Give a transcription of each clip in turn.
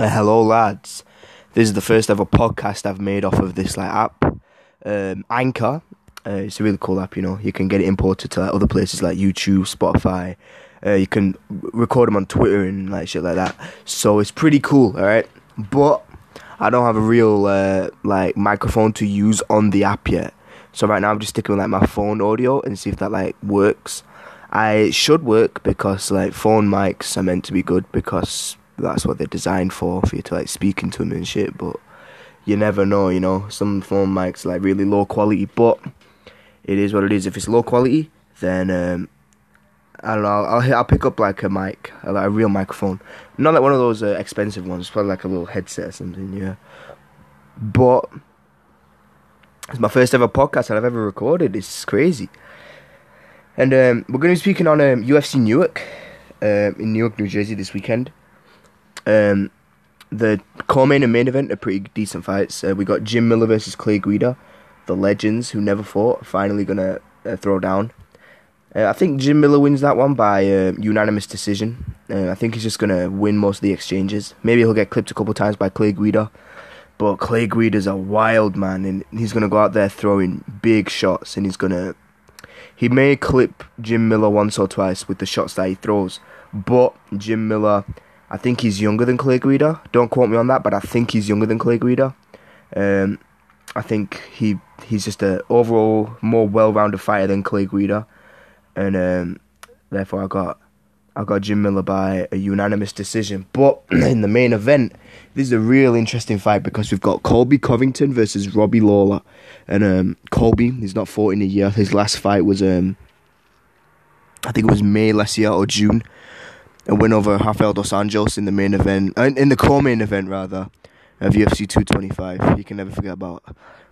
Uh, hello, lads. This is the first ever podcast I've made off of this like app, um, Anchor. Uh, it's a really cool app. You know, you can get it imported to like, other places like YouTube, Spotify. Uh, you can record them on Twitter and like shit like that. So it's pretty cool. All right, but I don't have a real uh, like microphone to use on the app yet. So right now I'm just sticking with like my phone audio and see if that like works. I should work because like phone mics are meant to be good because that's what they're designed for for you to like speak into them and shit. But you never know, you know. Some phone mics like really low quality, but it is what it is. If it's low quality, then um, I don't know. I'll, I'll I'll pick up like a mic, like a real microphone, not like one of those uh, expensive ones. Probably like a little headset or something. Yeah, but it's my first ever podcast that I've ever recorded. It's crazy. And um, we're going to be speaking on um, UFC Newark um, in Newark, New Jersey this weekend. Um, the co-main and main event are pretty decent fights. Uh, we got Jim Miller versus Clay Guida, the legends who never fought, finally gonna uh, throw down. Uh, I think Jim Miller wins that one by uh, unanimous decision. Uh, I think he's just gonna win most of the exchanges. Maybe he'll get clipped a couple times by Clay Guida, but Clay Guida's a wild man, and he's gonna go out there throwing big shots, and he's gonna. He may clip Jim Miller once or twice with the shots that he throws, but Jim Miller I think he's younger than Clay Guida. Don't quote me on that, but I think he's younger than Clay Guida. Um, I think he he's just a overall more well-rounded fighter than Clay Guida, and um, therefore I got I got Jim Miller by a unanimous decision. But in the main event, this is a real interesting fight because we've got Colby Covington versus Robbie Lawler, and um, Colby he's not fought in a year. His last fight was um, I think it was May last year or June a win over Rafael dos Anjos in the main event, uh, in the co-main event rather, of UFC 225. You can never forget about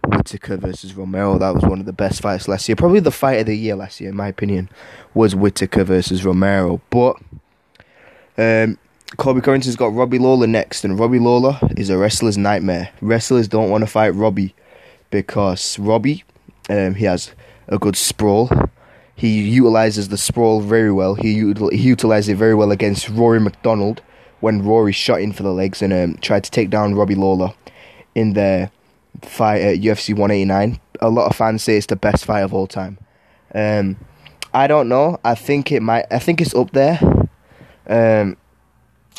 Whittaker versus Romero. That was one of the best fights last year. Probably the fight of the year last year, in my opinion, was Whittaker versus Romero. But um, Colby Covington's got Robbie Lawler next, and Robbie Lawler is a wrestler's nightmare. Wrestlers don't want to fight Robbie because Robbie, um, he has a good sprawl he utilizes the sprawl very well. He, util- he utilized it very well against Rory MacDonald when Rory shot in for the legs and um, tried to take down Robbie Lawler in the fight at UFC 189. A lot of fans say it's the best fight of all time. Um, I don't know. I think it might. I think it's up there. Um,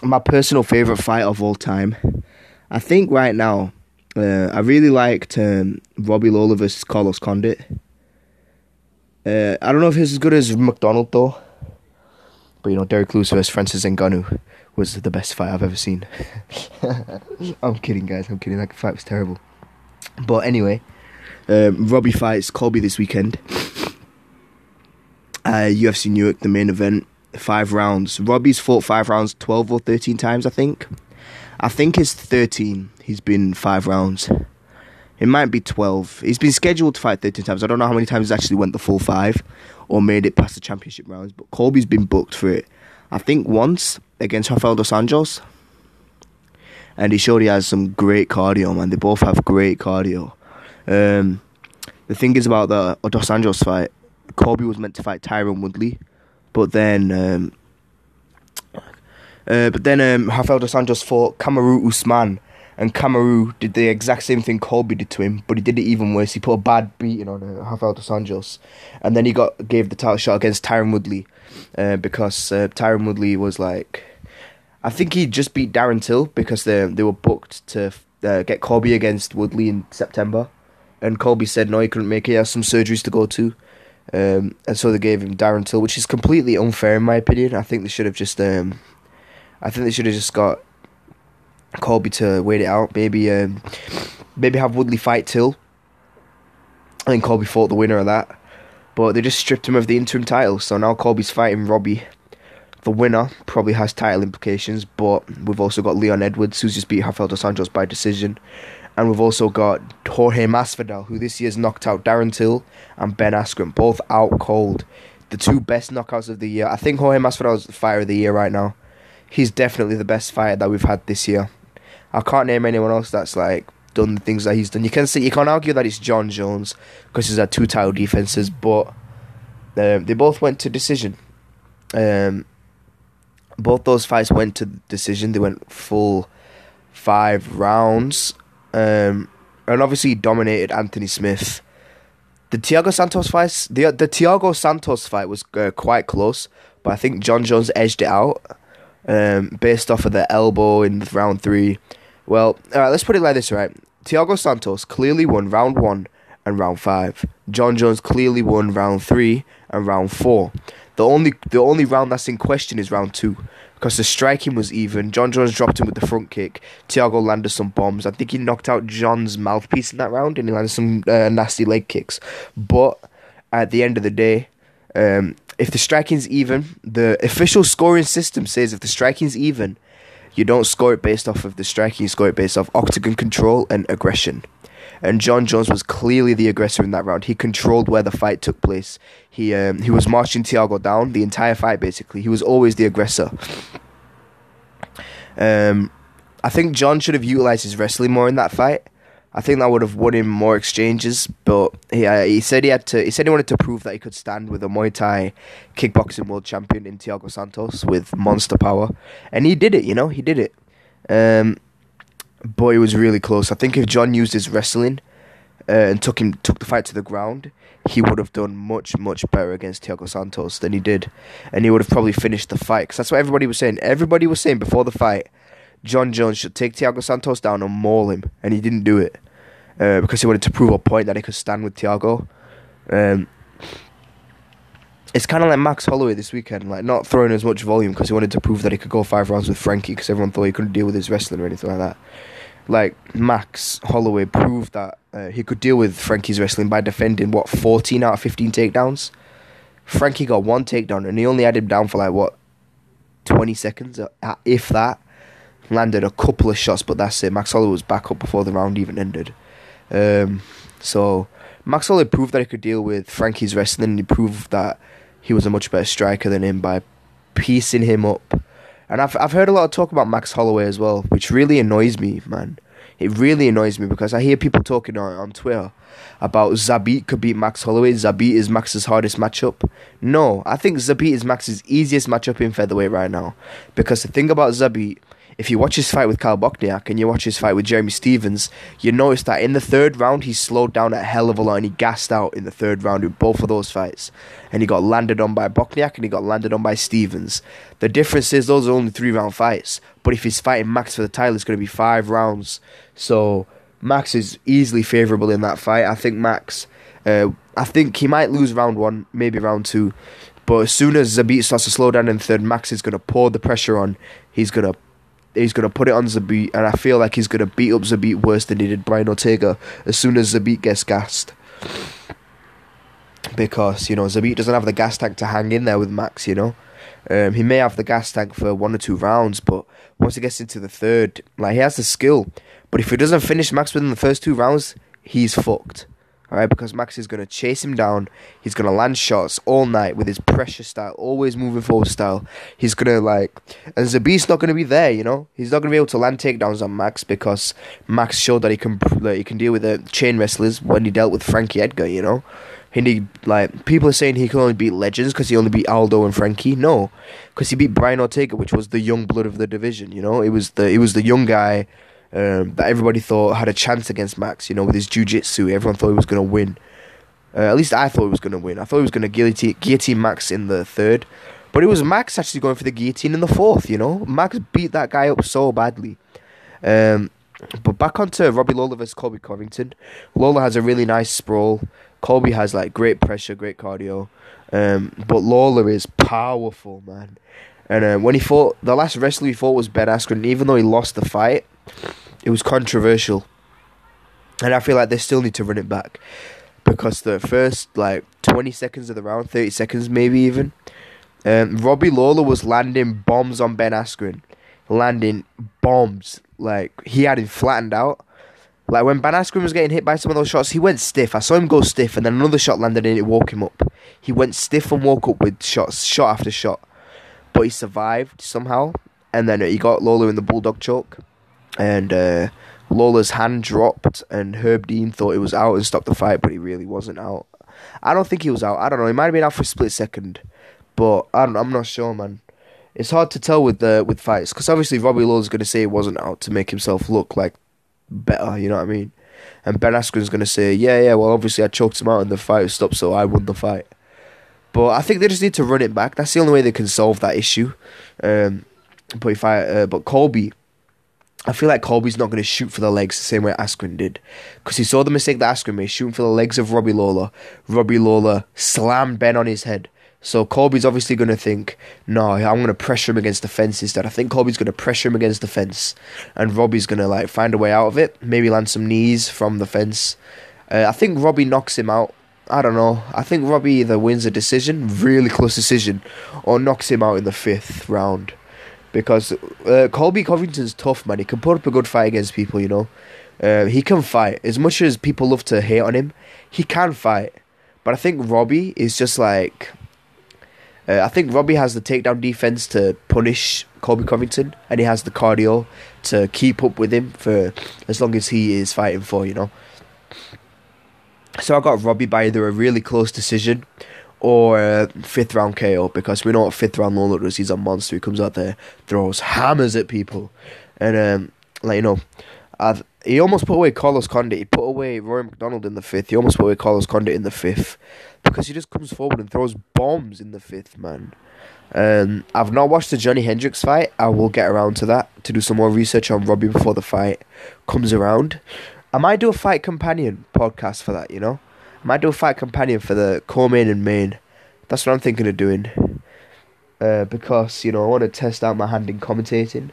my personal favorite fight of all time. I think right now, uh, I really liked um, Robbie Lawler versus Carlos Condit. Uh, I don't know if he's as good as MacDonald though. But you know, Derrick Lewis versus Francis Ngannou was the best fight I've ever seen. I'm kidding, guys. I'm kidding. That fight was terrible. But anyway, um, Robbie fights Colby this weekend. Uh, UFC Newark, the main event, five rounds. Robbie's fought five rounds, twelve or thirteen times, I think. I think it's thirteen. He's been five rounds. It might be 12. He's been scheduled to fight 13 times. I don't know how many times he's actually went the full five or made it past the championship rounds, but Colby's been booked for it. I think once against Rafael dos Anjos. And he showed he has some great cardio, man. They both have great cardio. Um, the thing is about the Dos Anjos fight, Colby was meant to fight Tyron Woodley, but then um, uh, but then um, Rafael dos Anjos fought Kamaru Usman and Kamaru did the exact same thing Colby did to him, but he did it even worse. He put a bad beating on uh, Rafael dos Anjos, and then he got gave the title shot against Tyron Woodley, uh, because uh, Tyron Woodley was like, I think he just beat Darren Till because they they were booked to uh, get Colby against Woodley in September, and Colby said no, he couldn't make it. He has some surgeries to go to. Um, and so they gave him Darren Till, which is completely unfair in my opinion. I think they should have just, um, I think they should have just got Colby to wait it out. Maybe um, maybe have Woodley fight Till. I think Colby fought the winner of that. But they just stripped him of the interim title, so now Colby's fighting Robbie. The winner probably has title implications, but we've also got Leon Edwards, who's just beat Rafael dos Anjos by decision. And we've also got Jorge Masvidal, who this year's knocked out Darren Till and Ben Askren, both out cold. The two best knockouts of the year. I think Jorge Masvidal is the fighter of the year right now. He's definitely the best fighter that we've had this year. I can't name anyone else that's like done the things that he's done. You can see you can't argue that it's Jon Jones because he's had two title defenses, but um, they both went to decision. Um, both those fights went to decision. They went full five rounds. Um, and obviously he dominated Anthony Smith. The Thiago Santos fight, the the Thiago Santos fight was uh, quite close, but I think Jon Jones edged it out um, based off of the elbow in round three. Well, all right, let's put it like this, right? Thiago Santos clearly won round one and round five. Jon Jones clearly won round three and round four. The only the only round that's in question is round two because the striking was even. Jon Jones dropped him with the front kick. Thiago landed some bombs. I think he knocked out Jon's mouthpiece in that round and he landed some uh, nasty leg kicks. But at the end of the day, um, if the striking's even, the official scoring system says if the striking's even, you don't score it based off of the striking, you score it based off octagon control and aggression. And Jon Jones was clearly the aggressor in that round. He controlled where the fight took place. He um, he was marching Thiago down the entire fight. Basically, he was always the aggressor. Um, I think Jon should have utilized his wrestling more in that fight. I think that would have won him more exchanges, but he uh, he said he had to. He said he wanted to prove that he could stand with a Muay Thai kickboxing world champion in Thiago Santos with monster power, and he did it. You know, he did it. Um, but it was really close. I think if Jon used his wrestling uh, and took him took the fight to the ground, he would have done much much better against Thiago Santos than he did, and he would have probably finished the fight. Because that's what everybody was saying. Everybody was saying before the fight Jon Jones should take Thiago Santos down and maul him, and he didn't do it uh, because he wanted to prove a point that he could stand with Thiago. Um, it's kind of like Max Holloway this weekend, like not throwing as much volume because he wanted to prove that he could go five rounds with Frankie because everyone thought he couldn't deal with his wrestling or anything like that. Like Max Holloway proved that uh, he could deal with Frankie's wrestling by defending what 14 out of 15 takedowns. Frankie got one takedown and he only had him down for like what 20 seconds, uh, if that landed a couple of shots, but that's it. Max Holloway was back up before the round even ended. Um, so Max Holloway proved that he could deal with Frankie's wrestling. He proved that he was a much better striker than him by piecing him up. And I've I've heard a lot of talk about Max Holloway as well, which really annoys me, man. It really annoys me because I hear people talking on, on Twitter about Zabit could beat Max Holloway. Zabit is Max's hardest matchup. No, I think Zabit is Max's easiest matchup in featherweight right now. Because the thing about Zabit if you watch his fight with Kyle Bochniak and you watch his fight with Jeremy Stephens, you notice that in the third round he slowed down a hell of a lot and he gassed out in the third round in both of those fights. And he got landed on by Bochniak and he got landed on by Stevens. The difference is those are only three round fights. But if he's fighting Max for the title, it's going to be five rounds. So Max is easily favourable in that fight. I think Max, uh, I think he might lose round one, maybe round two. But as soon as Zabit starts to slow down in the third, Max is going to pour the pressure on. He's going to he's going to put it on Zabit, and I feel like he's going to beat up Zabit worse than he did Brian Ortega as soon as Zabit gets gassed. Because, you know, Zabit doesn't have the gas tank to hang in there with Max, you know. Um, he may have the gas tank for one or two rounds, but once he gets into the third, like, he has the skill. But if he doesn't finish Max within the first two rounds, he's fucked. Alright, because Max is going to chase him down. He's going to land shots all night with his pressure style, always moving forward style. He's going to, like. And Zabit's not going to be there, you know? He's not going to be able to land takedowns on Max because Max showed that he can that he can deal with the chain wrestlers when he dealt with Frankie Edgar, you know? He need, like, people are saying he can only beat legends because he only beat Aldo and Frankie. No, because he beat Brian Ortega, which was the young blood of the division, you know? It was the, it was the young guy um, that everybody thought had a chance against Max. You know, with his jiu-jitsu, everyone thought he was going to win. Uh, at least I thought he was going to win. I thought he was going to guillotine, Max in the third, but it was Max actually going for the guillotine in the fourth. You know, Max beat that guy up so badly. Um, but back onto Robbie Lawler versus Colby Covington. Lawler has a really nice sprawl. Colby has like great pressure, great cardio. Um, but Lawler is powerful, man. And uh, when he fought, the last wrestler he fought was Ben Askren. Even though he lost the fight, it was controversial, and I feel like they still need to run it back because the first like twenty seconds of the round, thirty seconds maybe even, um, Robbie Lawler was landing bombs on Ben Askren, landing bombs like he had him flattened out. Like when Ben Askren was getting hit by some of those shots, he went stiff. I saw him go stiff, and then another shot landed and it woke him up. He went stiff and woke up with shots, shot after shot, but he survived somehow. And then he got Lawler in the bulldog choke and uh, Lawler's hand dropped, and Herb Dean thought it was out and stopped the fight, but he really wasn't out. I don't think he was out. I don't know. He might have been out for a split second, but I I'm not sure, man. it's hard to tell with the with fights because obviously Robbie Lawler's going to say he wasn't out to make himself look like better. You know what I mean? And Ben Askren's going to say, yeah, yeah, well, obviously I choked him out and the fight stopped, so I won the fight. But I think they just need to run it back. That's the only way they can solve that issue. Um, but if I, uh, but Colby, I feel like Colby's not going to shoot for the legs the same way Askren did, because he saw the mistake that Askren made, shooting for the legs of Robbie Lawler. Robbie Lawler slammed Ben on his head. So Colby's obviously going to think, no, I'm going to pressure him against the fence instead. I think Colby's going to pressure him against the fence, and Robbie's going to like find a way out of it. Maybe land some knees from the fence. Uh, I think Robbie knocks him out. I don't know. I think Robbie either wins a decision, really close decision, or knocks him out in the fifth round because uh, Colby Covington's tough, man. He can put up a good fight against people, you know. Uh, he can fight. As much as people love to hate on him, he can fight. But I think Robbie is just like. Uh, I think Robbie has the takedown defense to punish Colby Covington, and he has the cardio to keep up with him for as long as he is fighting for, you know. So I got Robbie by either a really close decision or uh, fifth round KO because we know what fifth round Lawler does. He's a monster. He comes out there, throws hammers at people, and um, like you know, I've, he almost put away Carlos Condit. He put away Rory MacDonald in the fifth. He almost put away Carlos Condit in the fifth because he just comes forward and throws bombs in the fifth, man. Um, I've not watched the Johnny Hendricks fight. I will get around to that to do some more research on Robbie before the fight comes around. I might do a fight companion podcast for that, you know. Might do a fight companion for the co-main and main. That's what I'm thinking of doing. Uh, because you know I want to test out my hand in commentating.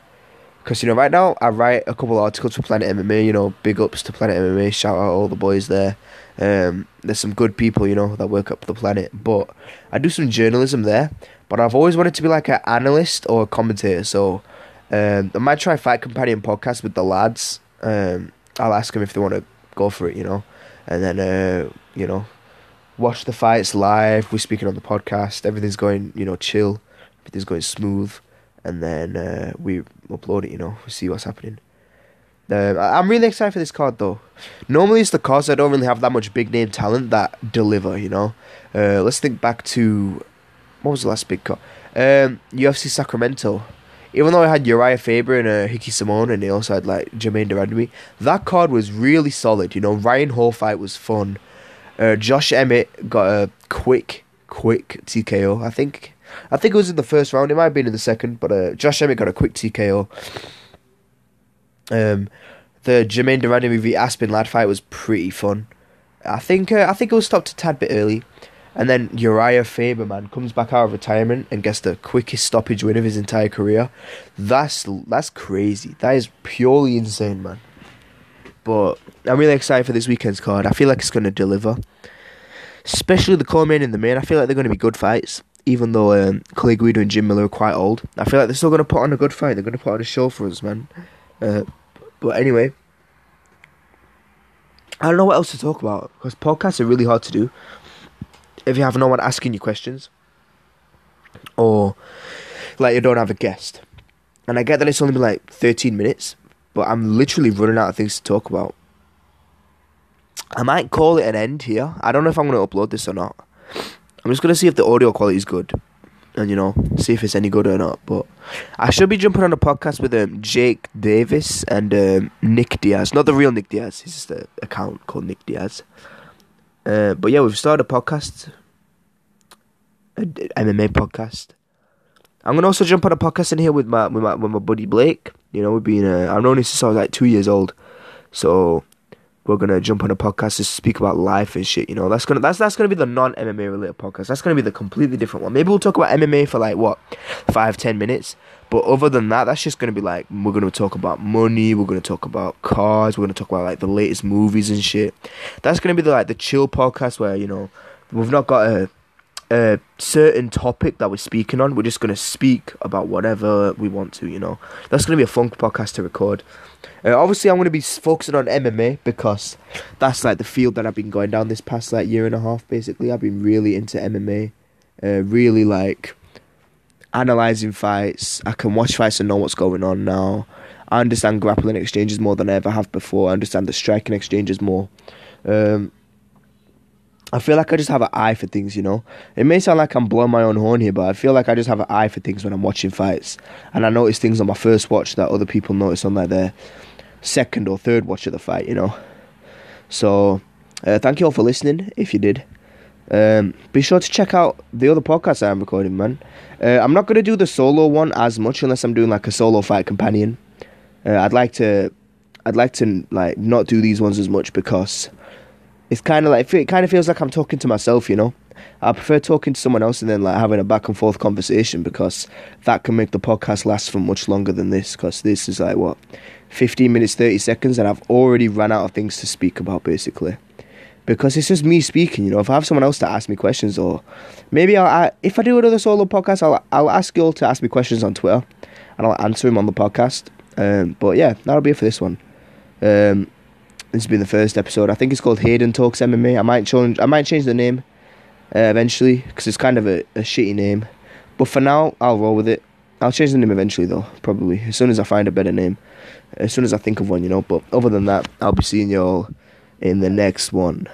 Because you know right now I write a couple articles for Planet MMA. You know, big ups to Planet MMA. Shout out all the boys there. Um, there's some good people you know that work up the planet. But I do some journalism there. But I've always wanted to be like an analyst or a commentator. So um, I might try fight companion podcast with the lads. Um, I'll ask them if they want to go for it. You know and then uh, you know watch the fights live. We're speaking on the podcast. Everything's going you know chill. Everything's going smooth, and then uh, we upload it. You know, we see what's happening. Uh, I'm really excited for this card though. Normally it's the cards that don't really have that much big name talent that deliver. You know, uh, let's think back to what was the last big card? Um, UFC Sacramento even though I had Uriah Faber and uh, Ricky Simón, and they also had like Germaine de Randamie, that card was really solid. You know, Ryan Hall fight was fun. Uh, Josh Emmett got a quick, quick TKO. I think, I think it was in the first round. It might have been in the second, but uh, Josh Emmett got a quick TKO. Um, the Germaine de Randamie v Aspen Ladd fight was pretty fun. I think, uh, I think it was stopped a tad bit early. And then Uriah Faber, man, comes back out of retirement and gets the quickest stoppage win of his entire career. That's that's crazy. That is purely insane, man. But I'm really excited for this weekend's card. I feel like it's going to deliver. Especially the co-main and the main. I feel like they're going to be good fights. Even though um, Clay Guida and Jim Miller are quite old. I feel like they're still going to put on a good fight. They're going to put on a show for us, man. Uh, but anyway. I don't know what else to talk about. Because podcasts are really hard to do if you have no one asking you questions, or like you don't have a guest. And I get that it's only been like 13 minutes, but I'm literally running out of things to talk about. I might call it an end here. I don't know if I'm going to upload this or not. I'm just going to see if the audio quality is good. And, you know, see if it's any good or not. But I should be jumping on a podcast with um, Jake Davis and um, Nick Diaz. Not the real Nick Diaz. It's just an account called Nick Diaz. Uh, but yeah, we've started a podcast, an MMA podcast. I'm gonna also jump on a podcast in here with my with my with my buddy Blake. You know, we've been uh, I've known him since I was like two years old, so we're gonna jump on a podcast to speak about life and shit. You know, that's gonna that's that's gonna be the non MMA related podcast. That's gonna be the completely different one. Maybe we'll talk about MMA for like what five ten minutes, but other than that, that's just gonna be like we're gonna talk about money. We're gonna talk about cars. We're gonna talk about like the latest movies and shit. That's gonna be the like the chill podcast where you know we've not got a a certain topic that we're speaking on. We're just gonna speak about whatever we want to. You know, that's gonna be a fun podcast to record. Uh, obviously, I'm gonna be focusing on MMA because that's like the field that I've been going down this past like year and a half. Basically, I've been really into MMA. Uh, really like analyzing fights. I can watch fights and know what's going on now. I understand grappling exchanges more than I ever have before. I understand the striking exchanges more. Um, I feel like I just have an eye for things, you know. It may sound like I'm blowing my own horn here, but I feel like I just have an eye for things when I'm watching fights, and I notice things on my first watch that other people notice on like their second or third watch of the fight, you know. So, uh, thank you all for listening. If you did, um, be sure to check out the other podcasts I'm recording, man. Uh, I'm not gonna do the solo one as much unless I'm doing like a solo fight companion. Uh, I'd like to, I'd like to like not do these ones as much because it's kind of like it kind of feels like I'm talking to myself, you know. I prefer talking to someone else and then like having a back and forth conversation because that can make the podcast last for much longer than this. Because this is like what, fifteen minutes, thirty seconds, and I've already run out of things to speak about basically. Because it's just me speaking, you know. If I have someone else to ask me questions, or maybe I'll, I, if I do another solo podcast, I'll I'll ask you all to ask me questions on Twitter, and I'll answer them on the podcast. Um, but yeah, that'll be it for this one. Um, this has been the first episode. I think it's called Hayden Talks MMA. I might change. I might change the name uh, eventually because it's kind of a, a shitty name. But for now, I'll roll with it. I'll change the name eventually, though. Probably as soon as I find a better name. As soon as I think of one, you know. But other than that, I'll be seeing y'all in the next one.